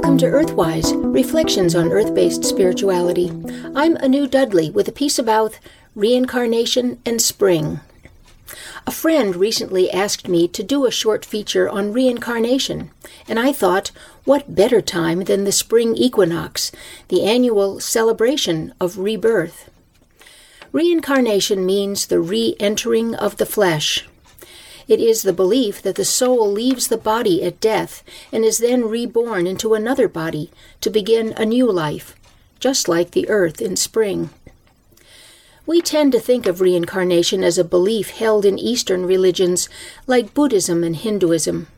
to Earthwise Reflections on Earth based Spirituality. I'm Anu Dudley with a piece about reincarnation and spring. A friend recently asked me to do a short feature on reincarnation, and I thought, what better time than the spring equinox, the annual celebration of rebirth? Reincarnation means the re entering of the flesh. It is the belief that the soul leaves the body at death and is then reborn into another body to begin a new life, just like the earth in spring. We tend to think of reincarnation as a belief held in Eastern religions like Buddhism and Hinduism.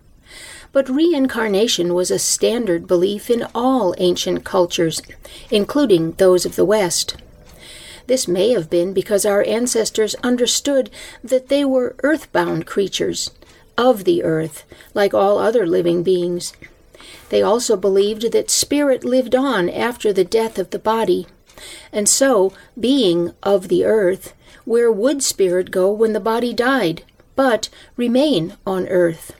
But reincarnation was a standard belief in all ancient cultures, including those of the West. This may have been because our ancestors understood that they were earthbound creatures, of the earth, like all other living beings. They also believed that spirit lived on after the death of the body. And so, being of the earth, where would spirit go when the body died, but remain on earth?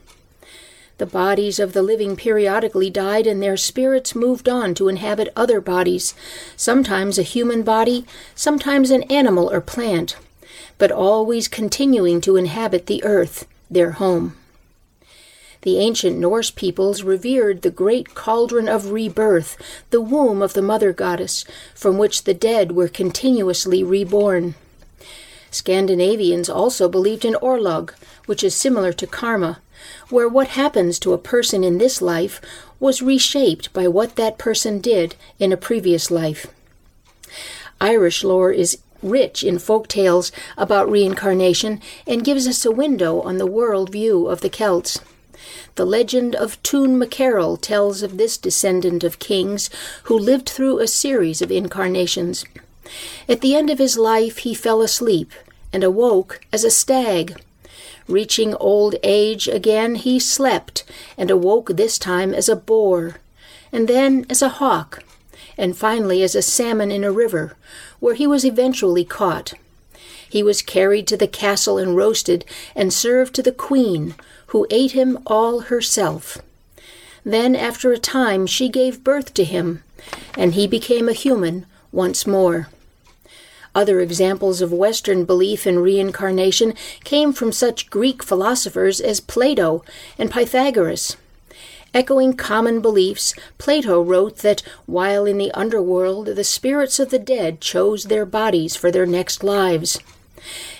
The bodies of the living periodically died, and their spirits moved on to inhabit other bodies, sometimes a human body, sometimes an animal or plant, but always continuing to inhabit the earth, their home. The ancient Norse peoples revered the great cauldron of rebirth, the womb of the mother goddess, from which the dead were continuously reborn. Scandinavians also believed in Orlog, which is similar to karma, where what happens to a person in this life was reshaped by what that person did in a previous life. Irish lore is rich in folk tales about reincarnation and gives us a window on the world view of the Celts. The legend of Tuan mac Cairill tells of this descendant of kings who lived through a series of incarnations. At the end of his life, he fell asleep and awoke as a stag. Reaching old age again, he slept and awoke this time as a boar, and then as a hawk, and finally as a salmon in a river, where he was eventually caught. He was carried to the castle and roasted, and served to the queen, who ate him all herself. Then, after a time, she gave birth to him, and he became a human once more. Other examples of Western belief in reincarnation came from such Greek philosophers as Plato and Pythagoras. Echoing common beliefs, Plato wrote that while in the underworld the spirits of the dead chose their bodies for their next lives.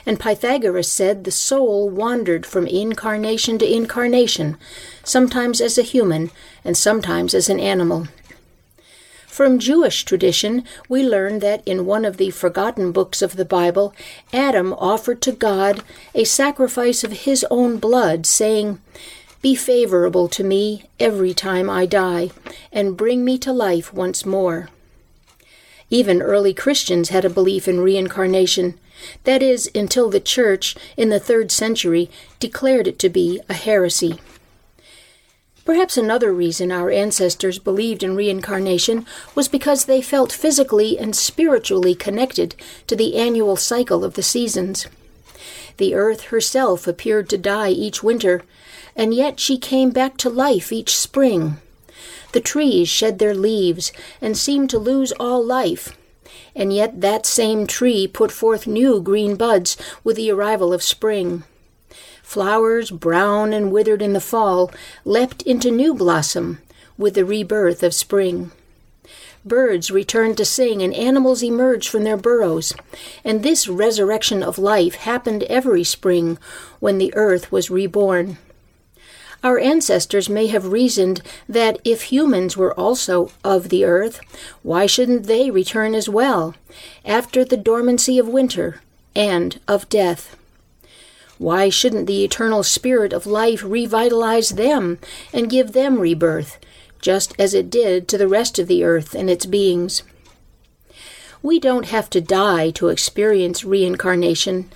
And Pythagoras said the soul wandered from incarnation to incarnation, sometimes as a human and sometimes as an animal. From Jewish tradition, we learn that in one of the forgotten books of the Bible, Adam offered to God a sacrifice of his own blood, saying, Be favorable to me every time I die, and bring me to life once more. Even early Christians had a belief in reincarnation, that is, until the Church, in the third century, declared it to be a heresy. Perhaps another reason our ancestors believed in reincarnation was because they felt physically and spiritually connected to the annual cycle of the seasons. The earth herself appeared to die each winter, and yet she came back to life each spring. The trees shed their leaves and seemed to lose all life, and yet that same tree put forth new green buds with the arrival of spring. Flowers, brown and withered in the fall, leapt into new blossom with the rebirth of spring. Birds returned to sing, and animals emerged from their burrows. And this resurrection of life happened every spring when the earth was reborn. Our ancestors may have reasoned that if humans were also of the earth, why shouldn't they return as well, after the dormancy of winter and of death? Why shouldn't the eternal spirit of life revitalize them and give them rebirth, just as it did to the rest of the earth and its beings? We don't have to die to experience reincarnation.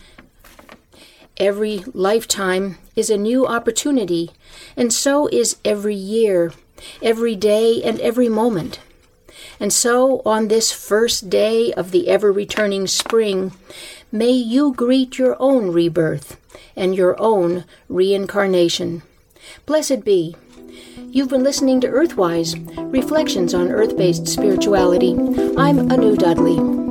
Every lifetime is a new opportunity, and so is every year, every day, and every moment. And so, on this first day of the ever returning spring, may you greet your own rebirth and your own reincarnation. Blessed be. You've been listening to Earthwise Reflections on Earth Based Spirituality. I'm Anu Dudley.